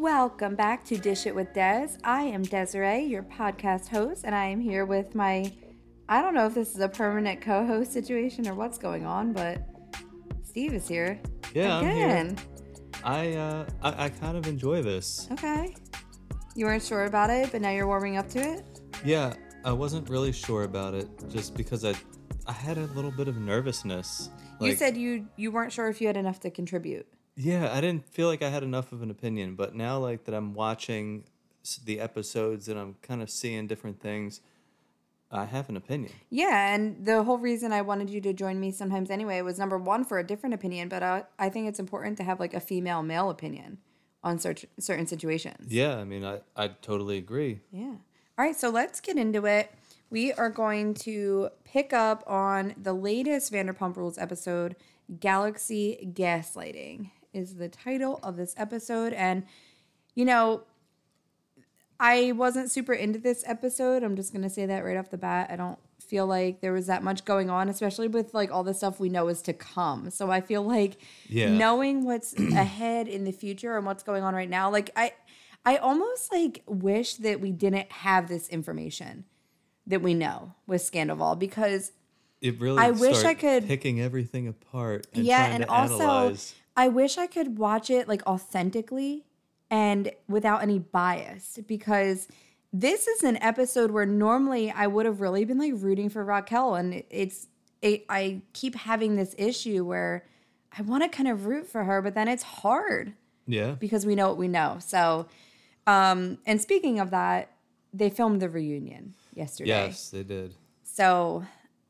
Welcome back to Dish It with Des. I am Desiree, your podcast host, and I am here with my I don't know if this is a permanent co-host situation or what's going on, but Steve is here. Yeah, I'm here. I uh I, I kind of enjoy this. Okay. You weren't sure about it, but now you're warming up to it? Yeah, I wasn't really sure about it just because I I had a little bit of nervousness. you said you you weren't sure if you had enough to contribute. Yeah, I didn't feel like I had enough of an opinion, but now like that I'm watching the episodes and I'm kind of seeing different things, I have an opinion. Yeah, and the whole reason I wanted you to join me sometimes anyway was number one for a different opinion, but uh, I think it's important to have like a female male opinion on cer- certain situations. Yeah, I mean, I I totally agree. Yeah. All right, so let's get into it. We are going to pick up on the latest Vanderpump Rules episode, Galaxy Gaslighting is the title of this episode. And, you know, I wasn't super into this episode. I'm just going to say that right off the bat. I don't feel like there was that much going on, especially with like all the stuff we know is to come. So I feel like Yeah. knowing what's ahead in the future and what's going on right now, like I I almost like wish that we didn't have this information that we know with Scandival because It really I wish I could- picking everything apart and yeah, and also. I wish I could watch it like authentically and without any bias because this is an episode where normally I would have really been like rooting for Raquel and it's it, I keep having this issue where I want to kind of root for her but then it's hard Yeah. because we know what we know. So um and speaking of that, they filmed the reunion yesterday. Yes, they did. So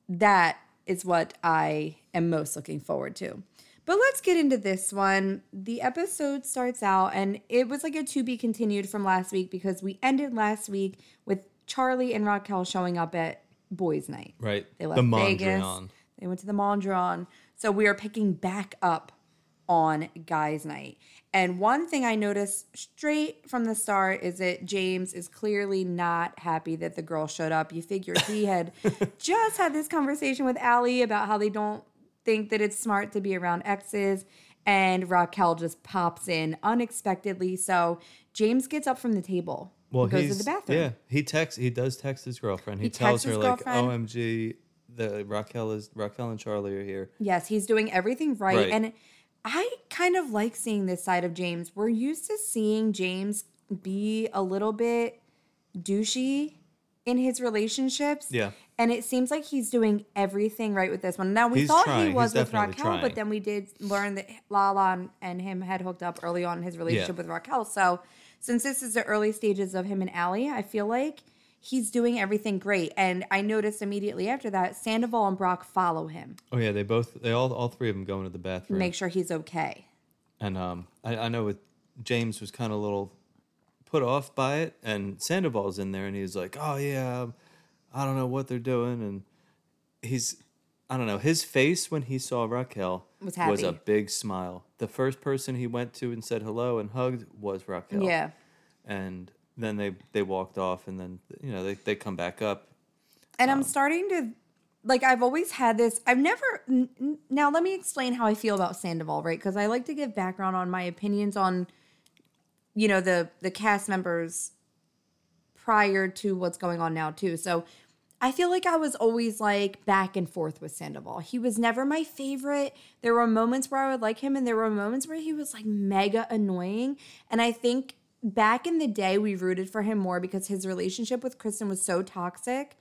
that is what I am most looking forward to. But let's get into this one. The episode starts out, and it was like a to be continued from last week because we ended last week with Charli and Raquel showing up at boys' night. Right. They left the Vegas. Mondrian. They went to the Mondrian. So we are picking back up on guys' night. And one thing I noticed straight from the start is that James is clearly not happy that the girl showed up. You figure he had just had this conversation with Ally about how they don't think that it's smart to be around exes. And Raquel just pops in unexpectedly. So James gets up from the table. Well, goes to the bathroom. yeah. He texts. He does text his girlfriend. He, He tells her like. "OMG, the Raquel is Raquel and Charli are here." Yes, he's doing everything right. Right. And I kind of like seeing this side of James. We're used to seeing James be a little bit douchey in his relationships. Yeah. And it seems like he's doing everything right with this one. Now, we He's thought trying. he was He's with Raquel, trying. but then we did learn that Lala and- and him had hooked up early on in his relationship Yeah. with Raquel. So, since this is the early stages of him and Ally, I feel like he's doing everything great. And I noticed immediately after that, Sandoval and Brock follow him, Oh yeah, they both they all all three of them go into the bathroom. make sure he's okay. and um, I, I know with James was kind of a little put off by it, and Sandoval's in there, and he's like, "Oh yeah, I don't know what they're doing," and he's. I don't know. His face when he saw Raquel Was a big smile. The first person he went to and said hello and hugged was Raquel. Yeah. and then they they walked off and then you know they, they come back up And Um, I'm starting to like I've always had this. I've never n- now let me explain how I feel about Sandoval, right? Because I like to give background on my opinions on you know the the cast members prior to what's going on now too. So I feel like I was always like back and forth with Sandoval. He was never my favorite. There were moments where I would like him, and there were moments where he was like mega annoying. And I think back in the day, we rooted for him more because his relationship with Kristen was so toxic.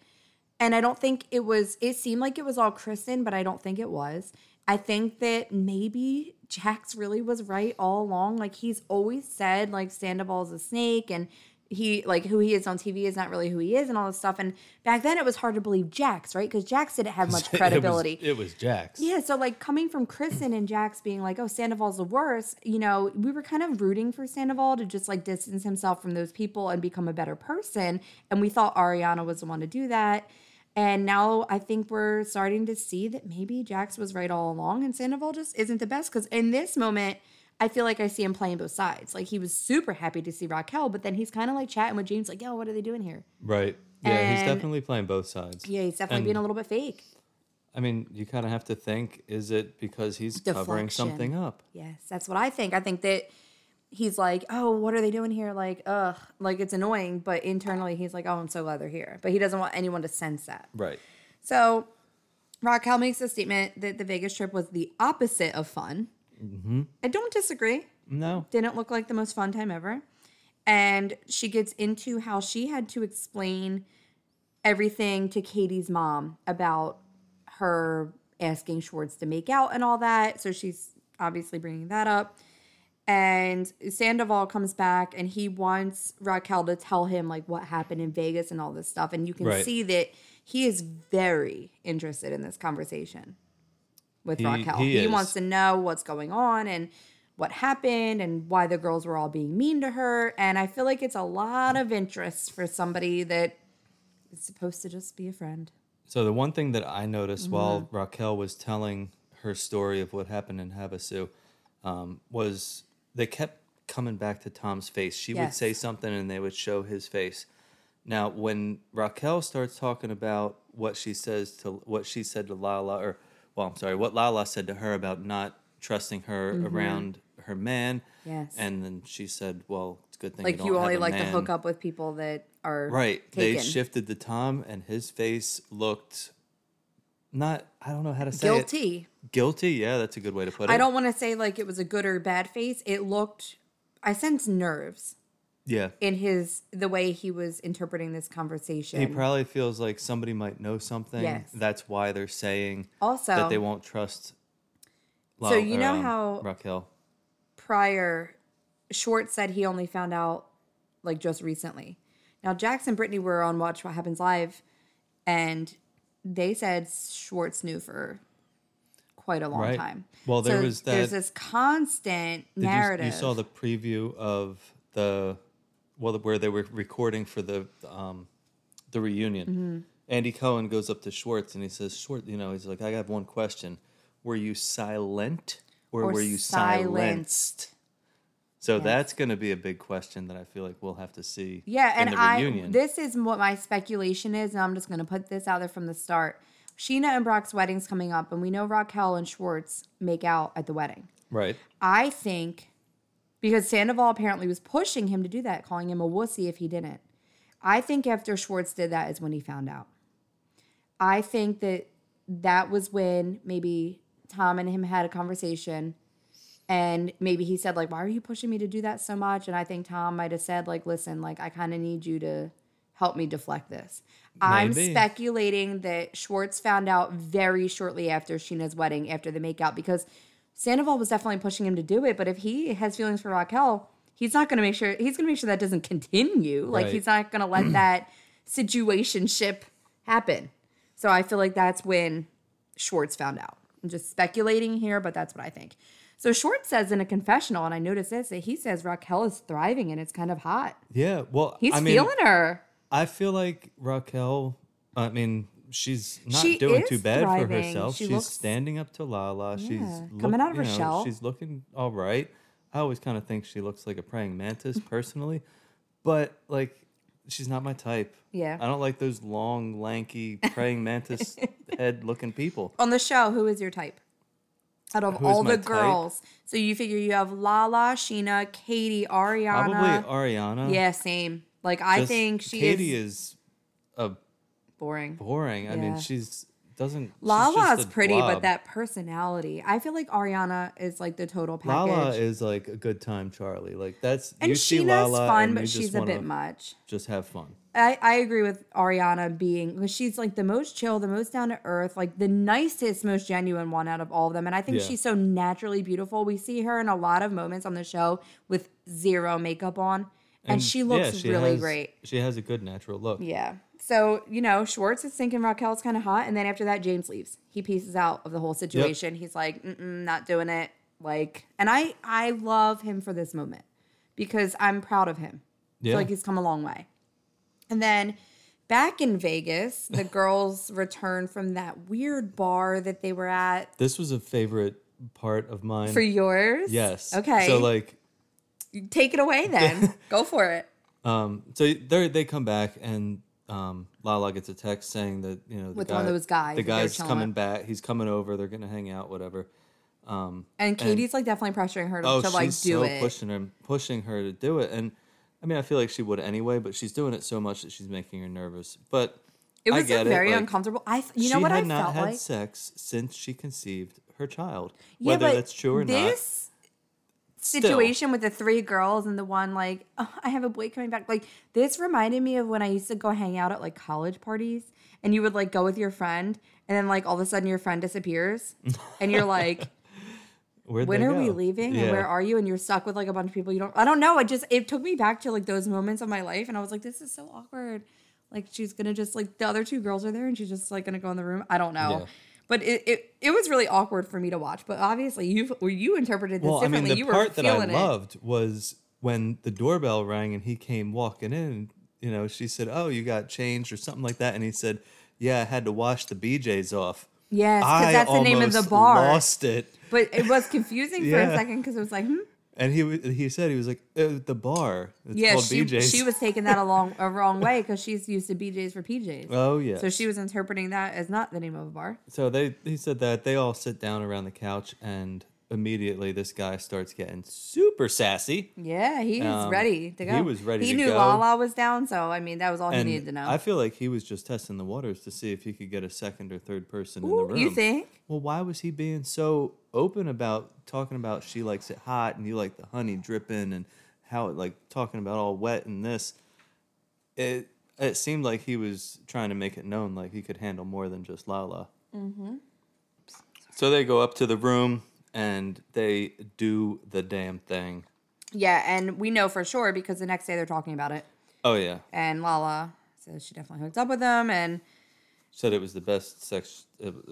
And I don't think it was, it seemed like it was all Kristen, but I don't think it was. I think that maybe Jax really was right all along. Like he's always said, like Sandoval's a snake and he, like who he is on TV is not really who he is and all this stuff. And back then it was hard to believe Jax, right? Because Jax didn't have much credibility. it was, it was Jax Yeah, so like coming from Kristen and Jax being like, "Oh, Sandoval's the worst," you know, we were kind of rooting for Sandoval to just like distance himself from those people and become a better person, and we thought Ariana was the one to do that. And now I think we're starting to see that maybe Jax was right all along, and Sandoval just isn't the best. Because in this moment, I feel like I see him playing both sides. Like he was super happy to see Raquel, but then he's kind of like chatting with James, like, "Yo, what are they doing here?" right yeah he's definitely playing both sides Yeah, he's definitely And- being a little bit fake. I mean, you kind of have to think: is it because he's covering something up? Yes, that's what I think. I think that he's like, "Oh, what are they doing here?" Like, ugh, like it's annoying, but internally he's like, "Oh, I'm so glad they're here." But he doesn't want anyone to sense that. Right. So Raquel makes a statement that the Vegas trip was the opposite of fun. Mm-hmm. I don't disagree. No. Didn't look like the most fun time ever. And she gets into how she had to explain everything to Katie's mom about her asking Schwartz to make out and all that. So she's obviously bringing that up. And Sandoval comes back and he wants Raquel to tell him like what happened in Vegas and all this stuff. And you can Right. see that he is very interested in this conversation with He- Raquel. he he wants to know what's going on and what happened and why the girls were all being mean to her. And I feel like it's a lot of interest for somebody that is supposed to just be a friend. So the one thing that I noticed while Mm-hmm. Raquel was telling her story of what happened in Havasu um, was they kept coming back to Tom's face. She would say something and they would show his face. Now, when Raquel starts talking about what she says to what she said to Lala, or well, I'm sorry, what Lala said to her about not trusting her around her man, Mm-hmm. Yes. and then she said, "Well, it's a good thing Like don't you have only like to hook up with people that are Right. taken. They shifted to Tom, and his face looked not. I don't know how to say it. guilty. Guilty. Yeah, that's a good way to put it. I don't want to say like it was a good or bad face. It looked I sense nerves Yeah. in his the way he was interpreting this conversation. He probably feels like somebody might know something. Yes. That's why they're saying also that they won't trust. So you or, know um, how- Raquel. prior Schwartz said he only found out like just recently. Now Jax and Brittany were on Watch What Happens Live and they said Schwartz knew for quite a long Right. time. Well, there So was there's this constant Did you- narrative. You, saw the preview of the well, where they were recording for the um, the reunion. Mm-hmm. Andy Cohen goes up to Schwartz and he says, "Schwartz, you know, he's like, I have one question: Were you silent or, Or were you silenced. silenced?" So that's going to be a big question that I feel like we'll have to see. Yeah, in and the I reunion. this is what my speculation is, and I'm just gonna put this out there from the start. Scheana and Brock's wedding's coming up, and we know Raquel and Schwartz make out at the wedding. right. I think because Sandoval apparently was pushing him to do that, calling him a wussy if he didn't. I think after Schwartz did that is when he found out. I think that that was when maybe Tom and him had a conversation and maybe he said like why are you pushing me to do that so much and I think Tom might have said like listen like I kind of need you to help me deflect this. I'm speculating that Schwartz found out very shortly after Scheana's wedding after the makeout because Sandoval was definitely pushing him to do it but if he has feelings for Raquel he's not going to make sure he's going to make sure that doesn't continue like Right. he's not going to let that situationship happen. So I feel like that's when Schwartz found out. I'm just speculating here, but that's what I think. So Schwartz says in a confessional, and I noticed this, that he says Raquel is thriving and it's kind of hot. Yeah. Well, He's I mean, feeling her. I feel like Raquel. I mean, she's not She doing too bad for herself. She she's looks- standing up to Lala. she's Yeah, look- coming out of her know, shell. She's looking all right. I always kind of think she looks like a praying mantis personally, but like she's not my type. Yeah. I don't like those long, lanky praying mantis head looking people. On the show, who is your type? Out of Who all the type? girls. So you figure you have Lala, Scheana, Katie, Ariana. Probably Ariana. yeah, same. Like I Just- think she Katie is, is a boring. boring. I mean, she's doesn't. Lala's pretty, but that personality. I feel like Ariana is like the total package. Lala is like a good time, Charlie. Like that's and you see Scheana's Lala fun, and but she's a bit much. Just have fun. I, I agree with Ariana being because she's like the most chill, the most down to earth, like the nicest, most genuine one out of all of them. And I think Yeah. she's so naturally beautiful. We see her in a lot of moments on the show with zero makeup on, and, she looks yeah, she really has- great. She has a good natural look. Yeah. So, you know, Schwartz is thinking Raquel's kind of hot. And then after that, James leaves. He pieces out of the whole situation. He's like, Mm-mm, not doing it. Like, and I, I love him for this moment because I'm proud of him. Yeah. like he's come a long way. And then back in Vegas, the girls return from that weird bar that they were at This was a favorite part of mine. for yours. yes. Okay. So like, take it away then. Go for it. um, so they they come back and um, Lala gets a text saying that you know the With guy, one of those guys the guy's coming with. back. He's coming over. They're gonna hang out. Whatever. Um, And Katie's like definitely pressuring her to, oh, to like she's do so it. pushing her, pushing her to do it. And I mean, I feel like she would anyway, but she's doing it so much that she's making her nervous. But It was like, very like, uncomfortable. I, you know what had I not felt had like. sex since she conceived her child. Yeah, Whether that's true or not. Situation with the three girls and the one like, oh, I have a boy coming back. Like this reminded me of when I used to go hang out at like college parties, and you would like go with your friend, and then like all of a sudden your friend disappears, and you're like. Where'd when are we leaving Yeah. and where are you and you're stuck with like a bunch of people you don't i don't know it just it took me back to like those moments of my life and i was like this is so awkward like she's gonna just like the other two girls are there and she's just like gonna go in the room i don't know Yeah. But it, it it was really awkward for me to watch but obviously you you interpreted this Well, I mean, the you part that I feeling it loved was when the doorbell rang and he came walking in. You know, she said, "Oh, you got changed or something like that," and he said, "Yeah, I had to wash the BJ's off." yes because that's the name of the bar Lost it. but it was confusing for a second because it was like hmm? And he he said he was like "Uh, the bar. It's yeah called she, BJ's. she was taking that along a wrong way because she's used to bjs for pjs Oh yeah. so she was interpreting that as not the name of a bar So they he said that they all sit down around the couch and immediately this guy starts getting super sassy. Yeah, he was Um, ready to go. he was ready He knew go. Lala was down, so I mean that was all he needed to know. I feel like he was just testing the waters to see if he could get a second or third person in the room. you think? Well, why was he being so open about talking about she likes it hot and you like the honey dripping and how it like talking about all wet and this? It it seemed like he was trying to make it known like he could handle more than just Lala. Mm-hmm. So they go up to the room and they do the damn thing. Yeah, and we know for sure because the next day they're talking about it, Oh yeah, and Lala says she definitely hooked up with him, and said it was the best sex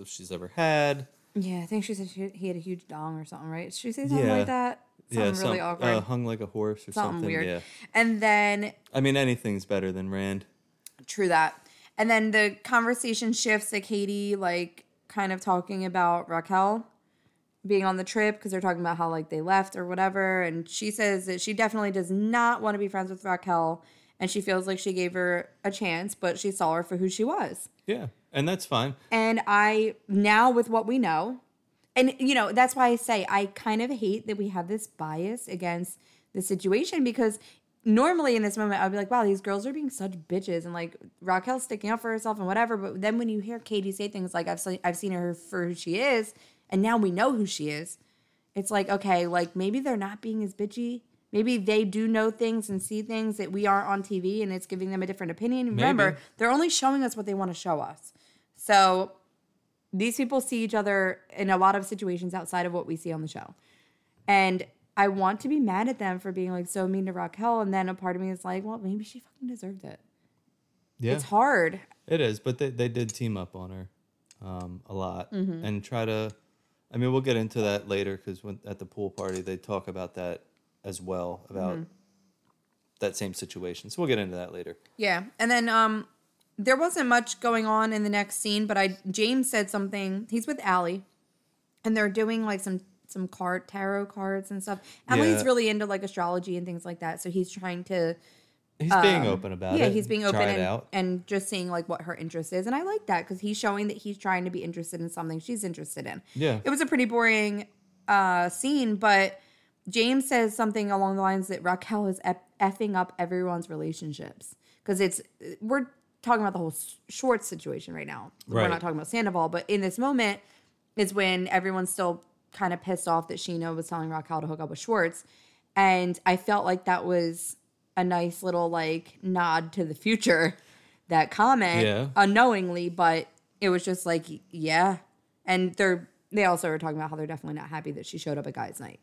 she's ever had. yeah, I think she said she, he had a huge dong or something, right? Did she say something Yeah. like that? Something yeah, really awkward, Uh, hung like a horse or something, something. weird. Yeah, And then I mean anything's better than Rand. True that. And then the conversation shifts to Katie, like, kind of talking about Raquel being on the trip because they're talking about how, like, they left or whatever. And she says that she definitely does not want to be friends with Raquel. And she feels like she gave her a chance, but she saw her for who she was. Yeah, and that's fine. And I, now with what we know, and, you know, that's why I say I kind of hate that we have this bias against the situation because normally in this moment I'd be like, wow, these girls are being such bitches and like Raquel's sticking up for herself and whatever. But then when you hear Katie say things like I've seen I've seen her for who she is, and now we know who she is, it's like, okay, like maybe they're not being as bitchy. Maybe they do know things and see things that we aren't on TV and it's giving them a different opinion. Remember, they're only showing us what they want to show us. So these people see each other in a lot of situations outside of what we see on the show. And I want to be mad at them for being like so mean to Raquel. And then a part of me is like, well, maybe she fucking deserved it. Yeah, It's hard. it is. But they they did team up on her um, a lot Mm-hmm. and try to. I mean, we'll get into that later because when at the pool party they talk about that as well about Mm-hmm. that same situation. So we'll get into that later. Yeah. And then um there wasn't much going on in the next scene, but I James said something. He's with Ally and they're doing like some some card tarot cards and stuff. Ally's Yeah. really into like astrology and things like that. So he's trying to He's being open about Um, yeah, it. he's being open and, and just seeing like what her interest is. And I like that because he's showing that he's trying to be interested in something she's interested in. Yeah. It was a pretty boring uh, scene, but James says something along the lines that Raquel is eff- effing up everyone's relationships because it's we're talking about the whole S- Schwartz situation right now. We're not talking about Sandoval, but in this moment is when everyone's still kind of pissed off that Scheana was telling Raquel to hook up with Schwartz, and I felt like that was a nice little like nod to the future. That comment Yeah. unknowingly, but it was just like yeah, and they're they also were talking about how they're definitely not happy that she showed up at guys' night.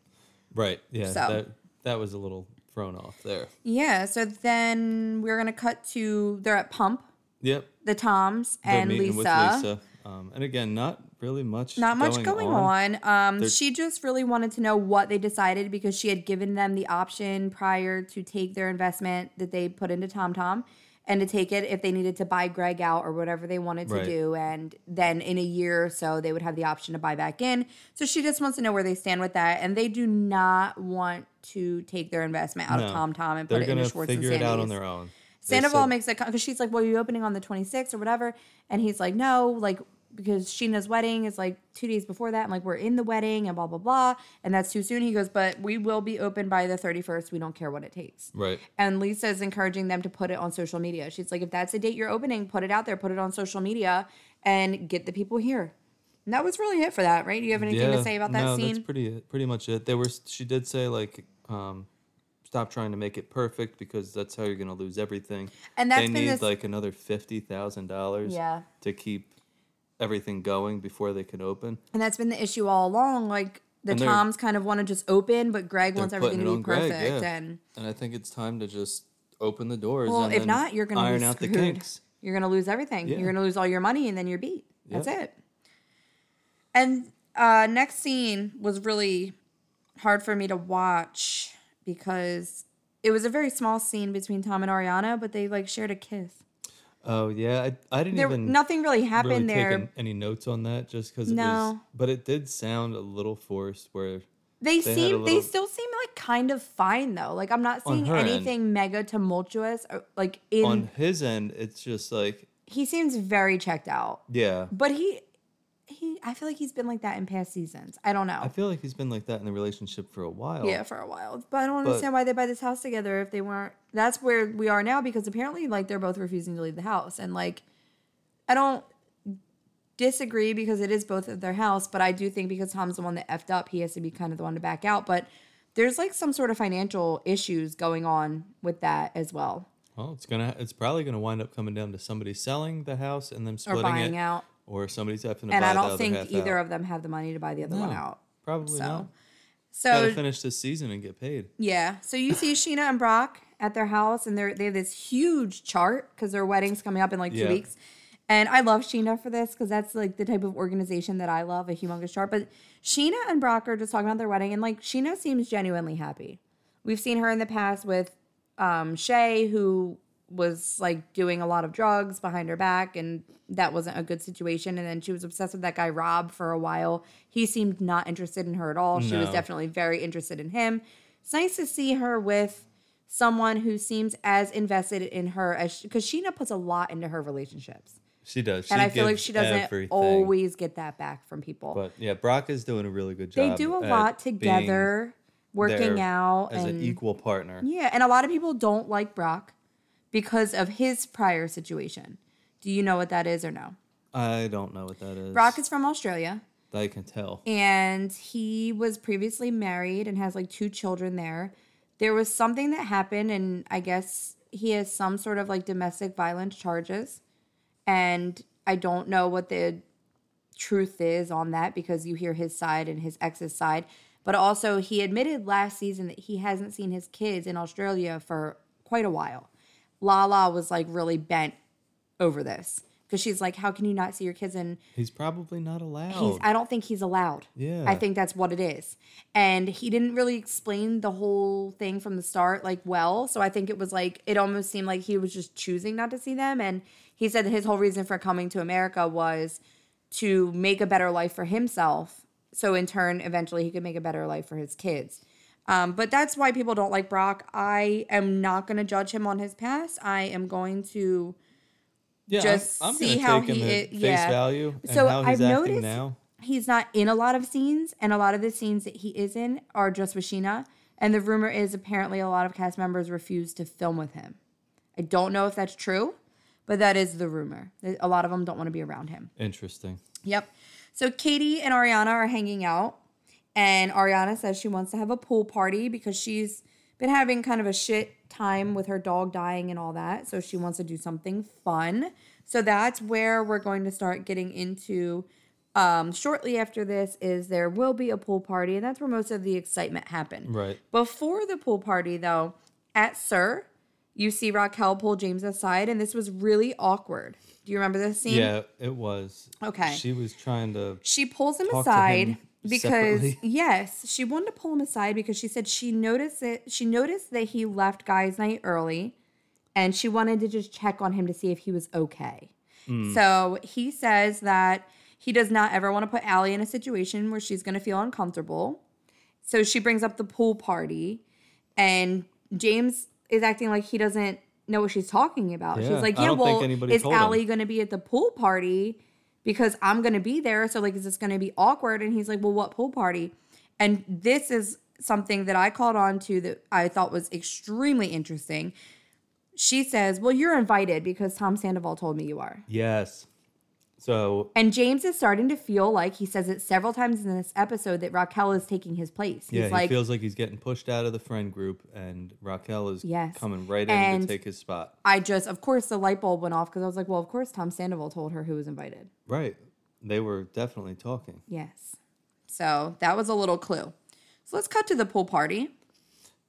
Right. Yeah. So- That that was a little thrown off there. Yeah, so then we're gonna cut to they're at Pump, Yep. the Toms and Lisa. with Lisa. Um, and again, not really much. Not much going on. Um, They're- she just really wanted to know what they decided because she had given them the option prior to take their investment that they put into TomTom and to take it if they needed to buy Greg out or whatever they wanted to Right. do. And then in a year or so, they would have the option to buy back in. So she just wants to know where they stand with that. And they do not want to take their investment out of No. TomTom and put it into Schwartz figure and it out on their own. Sandoval said- makes it because she's like, "Well, are you're opening on the 26th or whatever," and he's like, "No, like because Scheana's wedding is like two days before that, and like we're in the wedding and blah blah blah, and that's too soon. He goes, but we will be open by the thirty first. We don't care what it takes. Right. And Lisa is encouraging them to put it on social media. She's like, if that's a date you're opening, put it out there, put it on social media, and get the people here. And that was really it for that, right? Do you have anything to say about that no, scene? that's pretty pretty much it. There was she did say like um stop trying to make it perfect because that's how you're gonna lose everything. And that's they need this- like another fifty thousand dollars Yeah. to keep everything going before they can open. And that's been the issue all along. Like the And Toms kind of want to just open, but Greg wants everything to be on Greg, perfect. yeah. And And I think it's time to just open the doors. well, and if not, you're gonna iron out the kinks. You're gonna lose everything. Yeah. You're gonna lose all your money, and then you're beat. That's it. And uh, next scene was really hard for me to watch because it was a very small scene between Tom and Ariana, but they like shared a kiss. Oh yeah, I, I didn't There, even nothing really really happened take there. an- any notes on that just because it was. No. But it did sound a little forced. Where They, They seem they still seem like kind of fine though. Like I'm not seeing her end. anything mega tumultuous. Or, like in on his end, it's just like he seems very checked out. yeah. But he he I feel like he's been like that in past seasons. I don't know. I feel like he's been like that in the relationship for a while. yeah, for a while. But I don't But- understand why they buy this house together if they weren't that's where we are now because apparently like they're both refusing to leave the house and like I don't disagree because it is both of their house, but I do think because Tom's the one that effed up, he has to be kind of the one to back out. But there's like some sort of financial issues going on with that as well. Well, it's gonna. It's probably gonna wind up coming down to somebody selling the house and them Or splitting buying it, out. Or somebody's having to And buy I don't think either out. of them have the money to buy the other one out. Probably So not. so Gotta finish this season and get paid. Yeah. So you see Scheana and Brock at their house, and they're they have this huge chart because their wedding's coming up in like two Yeah. weeks. And I love Scheana for this because that's like the type of organization that I love, a humongous chart. But Scheana and Brock are just talking about their wedding, and like Scheana seems genuinely happy. We've seen her in the past with um, Shay, who was like doing a lot of drugs behind her back, and that wasn't a good situation. And then she was obsessed with that guy Rob for a while. He seemed not interested in her at all. She was definitely very interested in him. It's nice to see her with someone who seems as invested in her as because Scheana puts a lot into her relationships, She does. She and I feel like she doesn't everything. always get that back from people. But yeah, Brock is doing a really good job. they do a lot together, working out as and an equal partner. yeah, and a lot of people don't like Brock because of his prior situation. Do you know what that is or no? I don't know what that is. Brock is from Australia. I can tell. and he was previously married and has like two children there. There was something that happened, and I guess he has some sort of like domestic violence charges. And I don't know what the truth is on that because you hear his side and his ex's side. But also, he admitted last season that he hasn't seen his kids in Australia for quite a while. Lala was like really bent over this because she's like, How can you not see your kids And He's probably not allowed. He's, I don't think he's allowed. Yeah. I think that's what it is. And he didn't really explain the whole thing from the start like well. So I think it was like it almost seemed like he was just choosing not to see them. And he said that his whole reason for coming to America was to make a better life for himself. So in turn, eventually he could make a better life for his kids. Um, but that's why people don't like Brock. I am not going to judge him on his past. I am going to yeah, just I'm, I'm see how he at i- face yeah. value and So I've noticed now. he's not in a lot of scenes, and a lot of the scenes that he is in are just with Scheana. And the rumor is apparently a lot of cast members refuse to film with him. I don't know if that's true, but that is the rumor. A lot of them don't want to be around him. Interesting. Yep. So Katie and Ariana are hanging out, and Ariana says she wants to have a pool party because she's been having kind of a shit time with her dog dying and all that. So she wants to do something fun. So that's where we're going to start getting into. Um, shortly after this is there will be a pool party, and that's where most of the excitement happened. Right. Before the pool party, though, at SUR, you see Raquel pull James aside, and this was really awkward. Do you remember this scene? Yeah, it was. Okay. She was trying to. She pulls him talk to aside him because separately. yes, she wanted to pull him aside because she said she noticed it. She noticed that he left guys' night early, and she wanted to just check on him to see if he was okay. Hmm. So he says that he does not ever want to put Ally in a situation where she's going to feel uncomfortable. So she brings up the pool party, and James is acting like he doesn't know what she's talking about. Yeah, she's like, "Yeah, well, is. Ally going to be at the pool party?" Because I'm going to be there. So, like, is this going to be awkward? And he's like, well, what pool party? And this is something that I caught on to that I thought was extremely interesting. She says, well, you're invited because Tom Sandoval told me you are. Yes. So And James is starting to feel like he says it several times in this episode that Raquel is taking his place. He's yeah, like, he feels like he's getting pushed out of the friend group, and Raquel is Yes. coming right in to take his spot. I just, of course, the light bulb went off because I was like, well, of course, Tom Sandoval told her who was invited. Right. They were definitely talking. Yes. So that was a little clue. So let's cut to the pool party.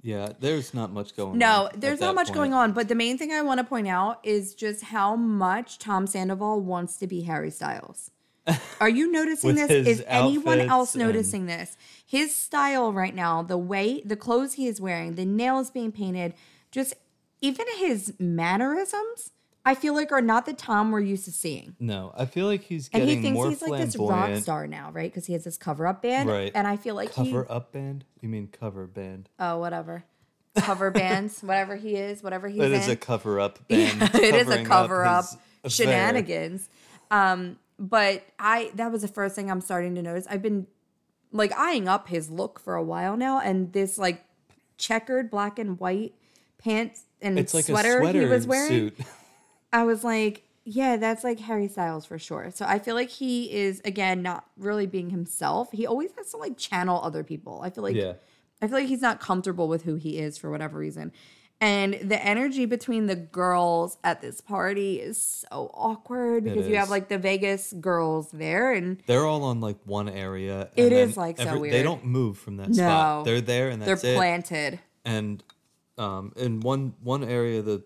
Yeah, there's not much going on. No, there's not much point. going on, but the main thing I want to point out is just how much Tom Sandoval wants to be Harry Styles. Are you noticing this? Is anyone else noticing this? His style right now, the way the clothes he is wearing, the nails being painted, just even his mannerisms, I feel like are not the Tom we're used to seeing. No, I feel like he's getting And he thinks he's like this rock star now, right? Because he has this cover up band. Right. And I feel like he Cover up band? You mean cover band? oh whatever. Cover bands, whatever he is, whatever he's It in. is a cover up band. Yeah, it is a cover up affair. shenanigans. Um, but I that was the first thing I'm starting to notice. I've been like eyeing up his look for a while now, and this like checkered black and white pants and It's like sweater, a sweater he was wearing. suit. I was like, yeah, that's like Harry Styles for sure. So I feel like he is again not really being himself. He always has to like channel other people. I feel like Yeah. I feel like he's not comfortable with who he is for whatever reason. And the energy between the girls at this party is so awkward because you have like the Vegas girls there and They're all on like one area. It is, like, so They don't move from that No. spot. They're there and they're that's it. planted. And um, in one one area, the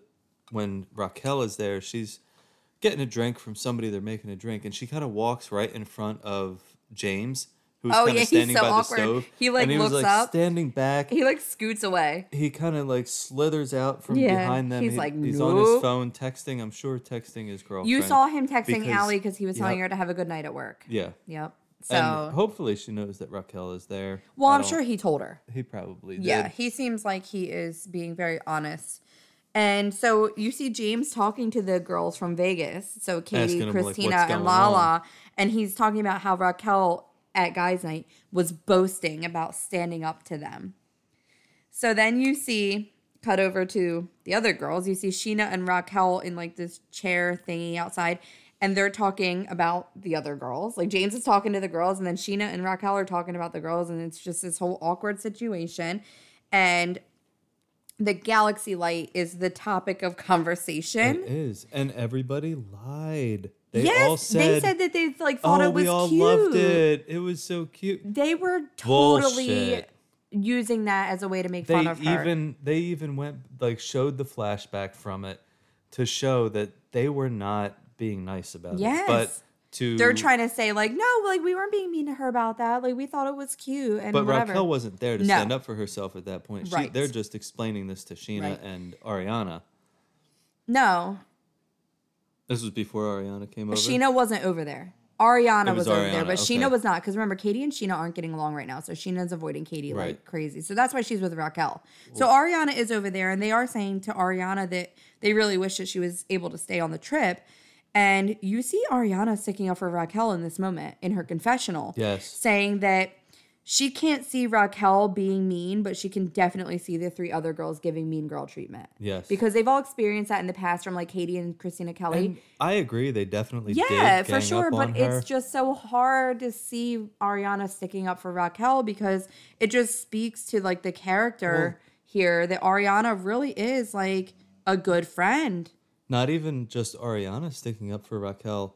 when Raquel is there, she's getting a drink from somebody. They're making a drink, and she kind of walks right in front of James, who's Oh, kind of yeah, standing so by awkward. the stove. He, like, and he was looks like up. standing back. He like scoots away. he kind of like slithers out from Yeah, behind them. he's He- like, he's on his phone texting. I'm sure texting his girlfriend. You saw him texting because- Ally because he was telling yep. her to have a good night at work. Yeah. Yep. So and hopefully she knows that Raquel is there. well, I'm sure he told her. he probably did. Yeah, he seems like he is being very honest. And so you see James talking to the girls from Vegas. So Katie, Asking like, Kristina, what's and Lala. And he's talking about how Raquel at Guys Night was boasting about standing up to them. So then you see, cut over to the other girls. You see Scheana and Raquel in like this chair thingy outside. And they're talking about the other girls. Like James is talking to the girls, and then Scheana and Raquel are talking about the girls, and it's just this whole awkward situation. And the galaxy light is the topic of conversation. It is, and everybody lied. They yes, all said, they said that they like thought "Oh, it was we all cute. loved it. It was so cute." They were totally Bullshit. using that as a way to make They fun of her. even they even went like showed the flashback from it to show that they were not being nice about Yes. it. But to They're trying to say like, no, like we weren't being mean to her about that. Like we thought it was cute and But whatever. Raquel wasn't there to No. stand up for herself at that point. She, Right. They're just explaining this to Scheana Right. and Ariana. no, This was before Ariana came over. Scheana wasn't over there. Ariana was, was over there, but okay. Scheana was not. Because remember, Katie and Scheana aren't getting along right now. So Scheana's avoiding Katie like crazy. So that's why she's with Raquel. So Ariana is over there, and they are saying to Ariana that they really wish that she was able to stay on the trip. And you see Ariana sticking up for Raquel in this moment in her confessional. Yes. Saying that she can't see Raquel being mean, but she can definitely see the three other girls giving mean girl treatment. Yes. Because they've all experienced that in the past from like Katie and Kristina Kelly. And I agree. They definitely Yeah, for sure. But it's just so hard to see Ariana sticking up for Raquel because it just speaks to like the character here that Ariana really is like a good friend. Not even just Ariana sticking up for Raquel.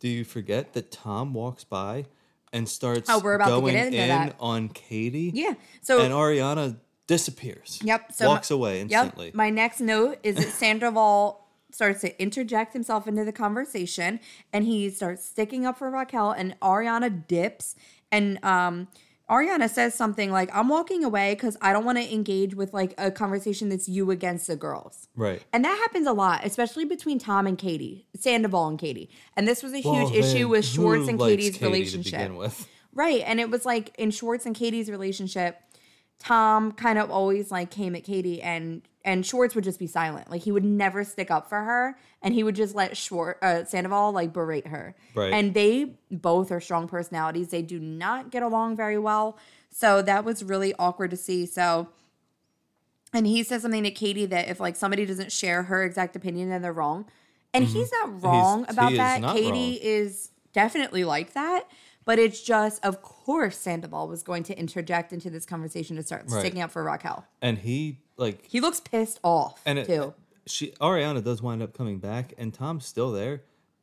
Do you forget that Tom walks by and starts Oh, we're about to get going into in that. on Katie? Yeah. So And Ariana disappears. Yep. So walks my- away instantly. Yep. My next note is that Sandoval starts to interject himself into the conversation, and he starts sticking up for Raquel, and Ariana dips, and um. Ariana says something like, I'm walking away because I don't want to engage with like a conversation that's you against the girls. right. And that happens a lot, especially between Tom and Katie, Sandoval and Katie. And this was a Well, huge issue with Schwartz and Katie's Katie relationship. Right. And it was like in Schwartz and Katie's relationship, Tom kind of always like came at Katie and and Schwartz would just be silent. Like he would never stick up for her and he would just let Schwartz uh, Sandoval like berate her. Right. And they both are strong personalities. They do not get along very well. So that was really awkward to see. So and he says something to Katie that if like somebody doesn't share her exact opinion, then they're wrong. And he's not wrong He's- about he is that. not Katie wrong. is definitely like that. But it's just, of course, Sandoval was going to interject into this conversation to start Right. sticking up for Raquel. And he like He looks pissed off and it, too. she Ariana does wind up coming back, and Tom's still there,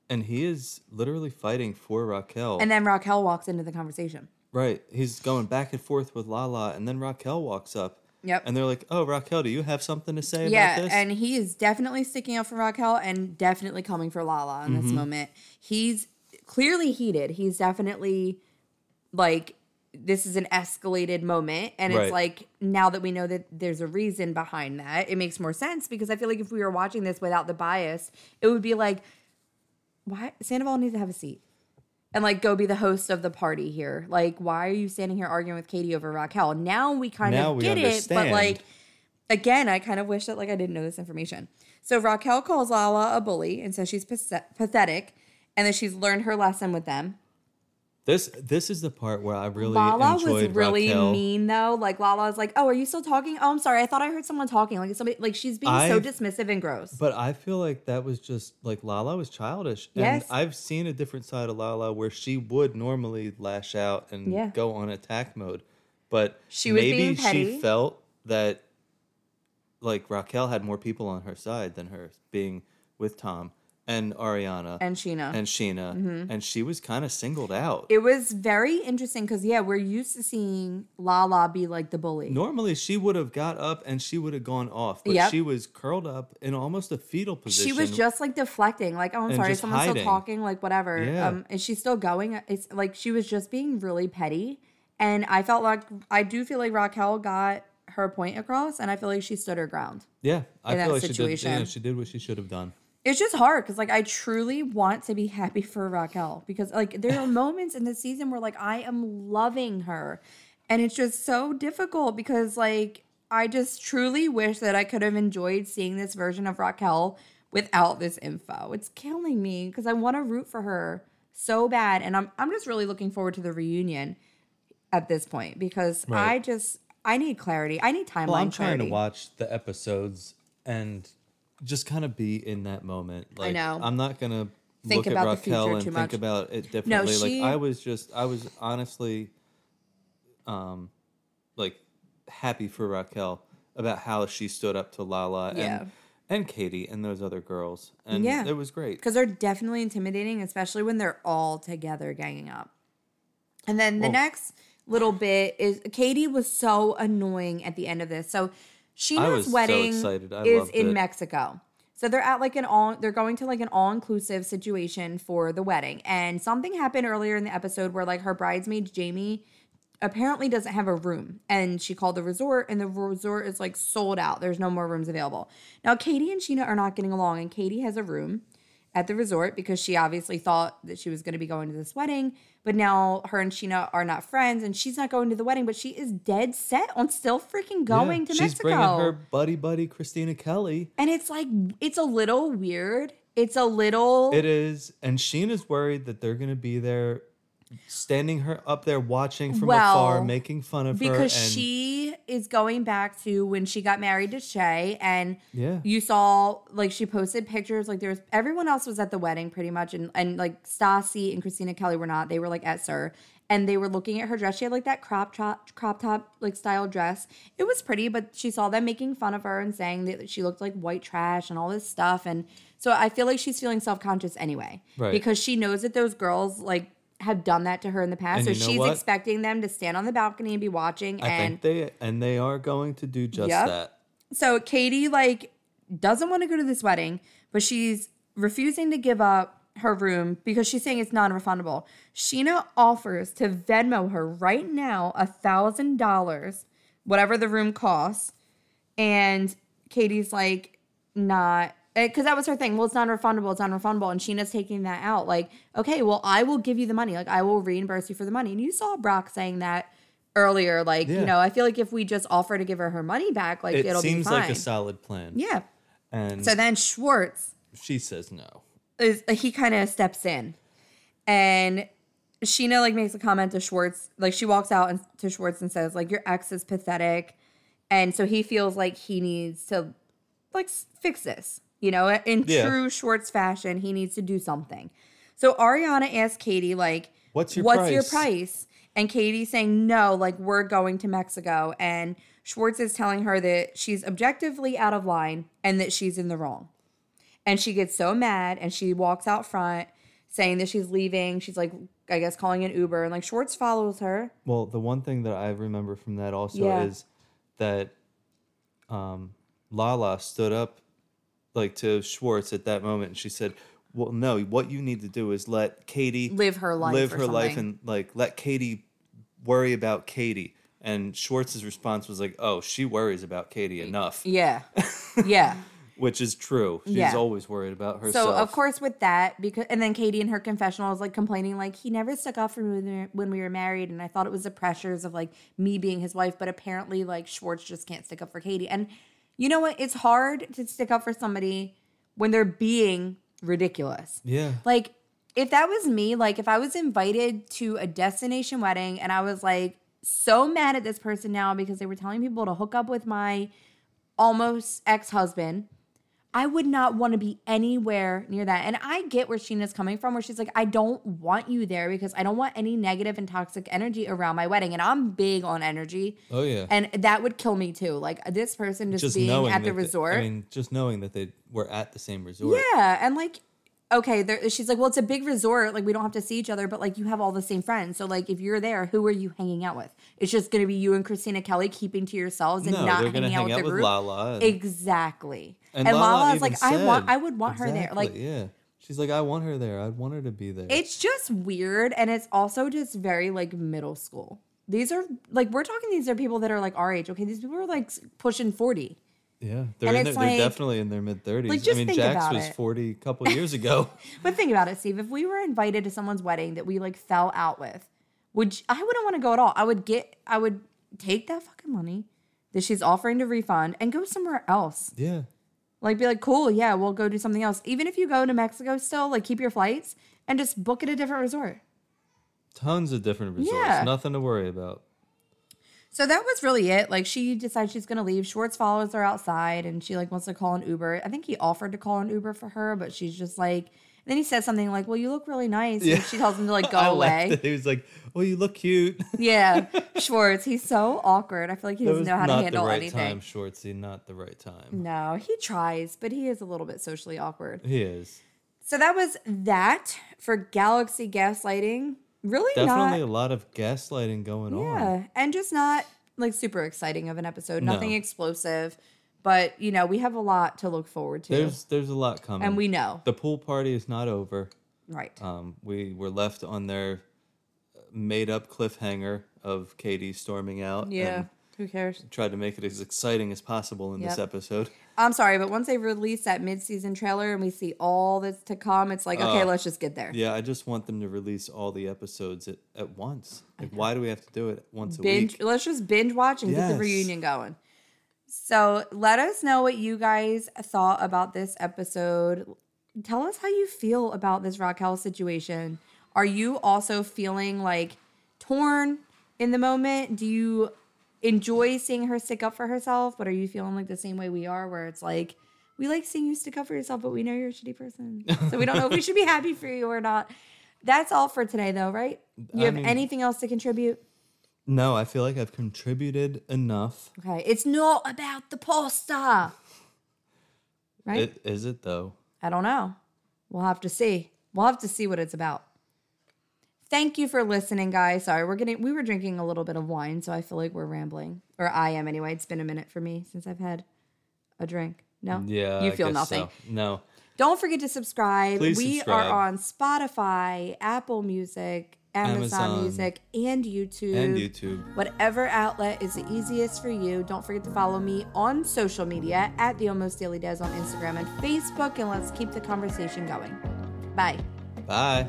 and he is literally fighting for Raquel. And then Raquel walks into the conversation. right, he's going back and forth with Lala, and then Raquel walks up. Yep. And they're like, "Oh, Raquel, do you have something to say Yeah, about this?" and he is definitely sticking up for Raquel and definitely coming for Lala in this Mm-hmm. moment. He's clearly heated. He's definitely like this is an escalated moment and it's like now that we know that there's a reason behind that, it makes more sense because I feel like if we were watching this without the bias, it would be like why Sandoval needs to have a seat. And like go be the host of the party here. Like, why are you standing here arguing with Katie over Raquel? Now we kind Now of we get it, but like again, I kind of wish that like I didn't know this information. So Raquel calls Lala a bully and says she's pathetic and that she's learned her lesson with them. this this is the part where I really Lala was really Raquel. mean though. Like Lala was like, "Oh, are you still talking? Oh, I'm sorry. I thought I heard someone talking." Like somebody, like she's being so dismissive and gross. But I feel like that was just like Lala was childish. Yes. And I've seen a different side of Lala where she would normally lash out and Yeah. go on attack mode. But She was maybe she felt that like Raquel had more people on her side than her, being with Tom and Ariana and Scheana. and Scheana. And she was kind of singled out. it was very interesting because yeah, we're used to seeing Lala be like the bully. Normally, she would have got up and she would have gone off, but Yep. she was curled up in almost a fetal position. She was just like deflecting, like, "Oh, I'm sorry, someone's still talking, like whatever." Yeah. Um, is she still going? It's like she was just being really petty, and I felt like I do feel like Raquel got her point across, and I feel like she stood her ground. Yeah, I feel like she did. situation. Yeah, she did what she should have done. It's just hard because like I truly want to be happy for Raquel because like there are moments in this season where like I am loving her, and it's just so difficult because like I just truly wish that I could have enjoyed seeing this version of Raquel without this info. It's killing me because I want to root for her so bad, and I'm I'm just really looking forward to the reunion at this point because Right. I just I need clarity. I need timeline Well, I'm trying clarity. to watch the episodes and just kind of be in that moment. Like, know. I'm not gonna Think look about at Raquel and think much. about it differently. she- like I was just, I was honestly, um, like happy for Raquel about how she stood up to Lala Yeah. and and Katie and those other girls, and Yeah. it was great. because they're definitely intimidating, especially when they're all together ganging up. And then the Well- next little bit is Katie was so annoying at the end of this. So I Scheana's was so wedding is in it. Mexico. So they're at like an all they're going to like an all-inclusive situation for the wedding. And something happened earlier in the episode where like her bridesmaid Jamie apparently doesn't have a room and she called the resort and the resort is like sold out there's no more rooms available now katie and scheana are not getting along and katie has a room at the resort because she obviously thought that she was going to be going to this wedding but now her and scheana are not friends and she's not going to the wedding but she is dead set on still freaking going Yeah, to she's mexico bringing her buddy buddy Kristina Kelly. and it's like it's a little weird it's a little It is, and Scheana's worried that they're gonna be there, standing her up there watching from Well, afar, making fun of her. because she is going back to when she got married to Shay, and Yeah. you saw like she posted pictures. Like there was everyone else was at the wedding pretty much, and and like Stassi and Kristina Kelly were not. They were like at SUR, and they were looking at her dress. She had like that crop top crop top like style dress. It was pretty, but she saw them making fun of her and saying that she looked like white trash and all this stuff. And so I feel like she's feeling self conscious anyway, Right. because she knows that those girls like. Have done that to her in the past, And so she's what? expecting them to stand on the balcony and be watching. I and think they and they are going to do just Yep. that. so Katie like doesn't want to go to this wedding, but she's refusing to give up her room because she's saying it's non-refundable. Scheana offers to Venmo her right now a thousand dollars, whatever the room costs, and Katie's like not Eh, because that was her thing. Well, it's non-refundable. It's non-refundable, and Scheana's taking that out. Like, okay, well, I will give you the money. Like, I will reimburse you for the money. And you saw Brock saying that earlier. Like, Yeah. you know, I feel like if we just offer to give her her money back, like It it'll seems be fine. like a solid plan. yeah. And So then Schwartz she says no. is he kind of steps in, and Scheana like makes a comment to Schwartz. Like she walks out and to Schwartz and says like your ex is pathetic, and so he feels like he needs to like fix this. You know, in Yeah. true Schwartz fashion, he needs to do something. So Ariana asks Katie like, What's your what's your price?" price? And Katie's saying no, like we're going to Mexico, and Schwartz is telling her that she's objectively out of line and that she's in the wrong. And she gets so mad and she walks out front saying that she's leaving. She's like, I guess, calling an Uber. And like Schwartz follows her. Well, the one thing that I remember from that also Yeah. is that um, Lala stood up like to Schwartz at that moment and she said, Well, no, what you need to do is let Katie Live her life live her life and like let Katie worry about Katie. And Schwartz's response was like, Oh, she worries about Katie enough. Yeah. Yeah. Which is true. She's Yeah. always worried about herself. So of course with that, because and then Katie in her confessional is like complaining like he never stuck up for me when we were- when we were married, and I thought it was the pressures of like me being his wife, but apparently like Schwartz just can't stick up for Katie. And you know what? It's hard to stick up for somebody when they're being ridiculous. Yeah. Like if that was me, like if I was invited to a destination wedding and I was like so mad at this person now because they were telling people to hook up with my almost ex-husband, I would not want to be anywhere near that. And I get where Scheana's coming from, where she's like, I don't want you there because I don't want any negative and toxic energy around my wedding. And I'm big on energy. Oh yeah. And that would kill me too. Like this person just, just being at the that they- resort. I mean, just knowing that they were at the same resort. Yeah, and like, okay, there, she's like, well, it's a big resort. Like, we don't have to see each other, but like, you have all the same friends. So like, if you're there, who are you hanging out with? It's just gonna be you and Kristina Kelly keeping to yourselves and No, not hanging out with the with group. Lala. And, Exactly. And, and Lala Lala's even like, I want, I would want her there. Like, yeah. She's like, I want her there. I'd want her to be there. it's just weird, and it's also just very like middle school. These are like we're talking. These are people that are like our age. Okay, these people are like pushing forty. Yeah, they're and in it's their, like- they're definitely in their mid thirties. Like, I mean, Jax was it. forty a couple years ago. But think about it, Steve. If we were invited to someone's wedding that we like fell out with, would you- I wouldn't want to go at all. I would get, I would take that fucking money that she's offering to refund and go somewhere else. yeah, Like, be like, cool, yeah, we'll go do something else. Even if you go to Mexico, still like keep your flights and just book at a different resort. tons of different resorts. Yeah. Nothing to worry about. So that was really it. Like she decides she's gonna leave. Schwartz follows her outside and she like wants to call an Uber. I think he offered to call an Uber for her, but she's just like then he says something like, Well, you look really nice. Yeah. And she tells him to like go away. He was like, "Well, you look cute." Yeah, Schwartz. He's so awkward. I feel like he doesn't know how to not handle the right anything. time, Schwartzy. Not the right time. No, he tries, but he is a little bit socially awkward. He is So that was that for Galaxy Gaslighting. Really not definitely a lot of gaslighting going on. Yeah, and just not like super exciting of an episode. No. Nothing explosive, but you know we have a lot to look forward to, There's there's a lot coming, and we know the pool party is not over. right. Um, we were left on their made up cliffhanger of Katie storming out. yeah, who cares? tried to make it as exciting as possible in this episode. I'm sorry, but once they release that mid-season trailer and we see all that's to come, it's like okay, Uh, let's just get there. Yeah, I just want them to release all the episodes at, at once. Like, why do we have to do it once a week? let's just binge watch and get the reunion going. So let us know what you guys thought about this episode. Tell us how you feel about this raquel situation. Are you also feeling like torn in the moment? Do you enjoy seeing her stick up for herself but are you feeling like the same way we are where it's like we like seeing you stick up for yourself but we know you're a shitty person so we don't know if we should be happy for you or not that's all for today though right you I have mean- anything else to contribute No, I feel like I've contributed enough. Okay, it's not about the pasta. Right? It, is it though? I don't know. We'll have to see. We'll have to see what it's about. Thank you for listening, guys. Sorry, we're getting we were drinking a little bit of wine, so I feel like we're rambling. Or I am anyway. It's been a minute for me since I've had a drink. No? Yeah. You feel nothing. so. No. Don't forget to subscribe. Please we subscribe. are on Spotify, Apple Music, Amazon, Amazon. Music, and YouTube. And YouTube. Whatever outlet is the easiest for you. Don't forget to follow me on social media at the Almost Daily Des on Instagram and Facebook, and let's keep the conversation going. Bye. Bye.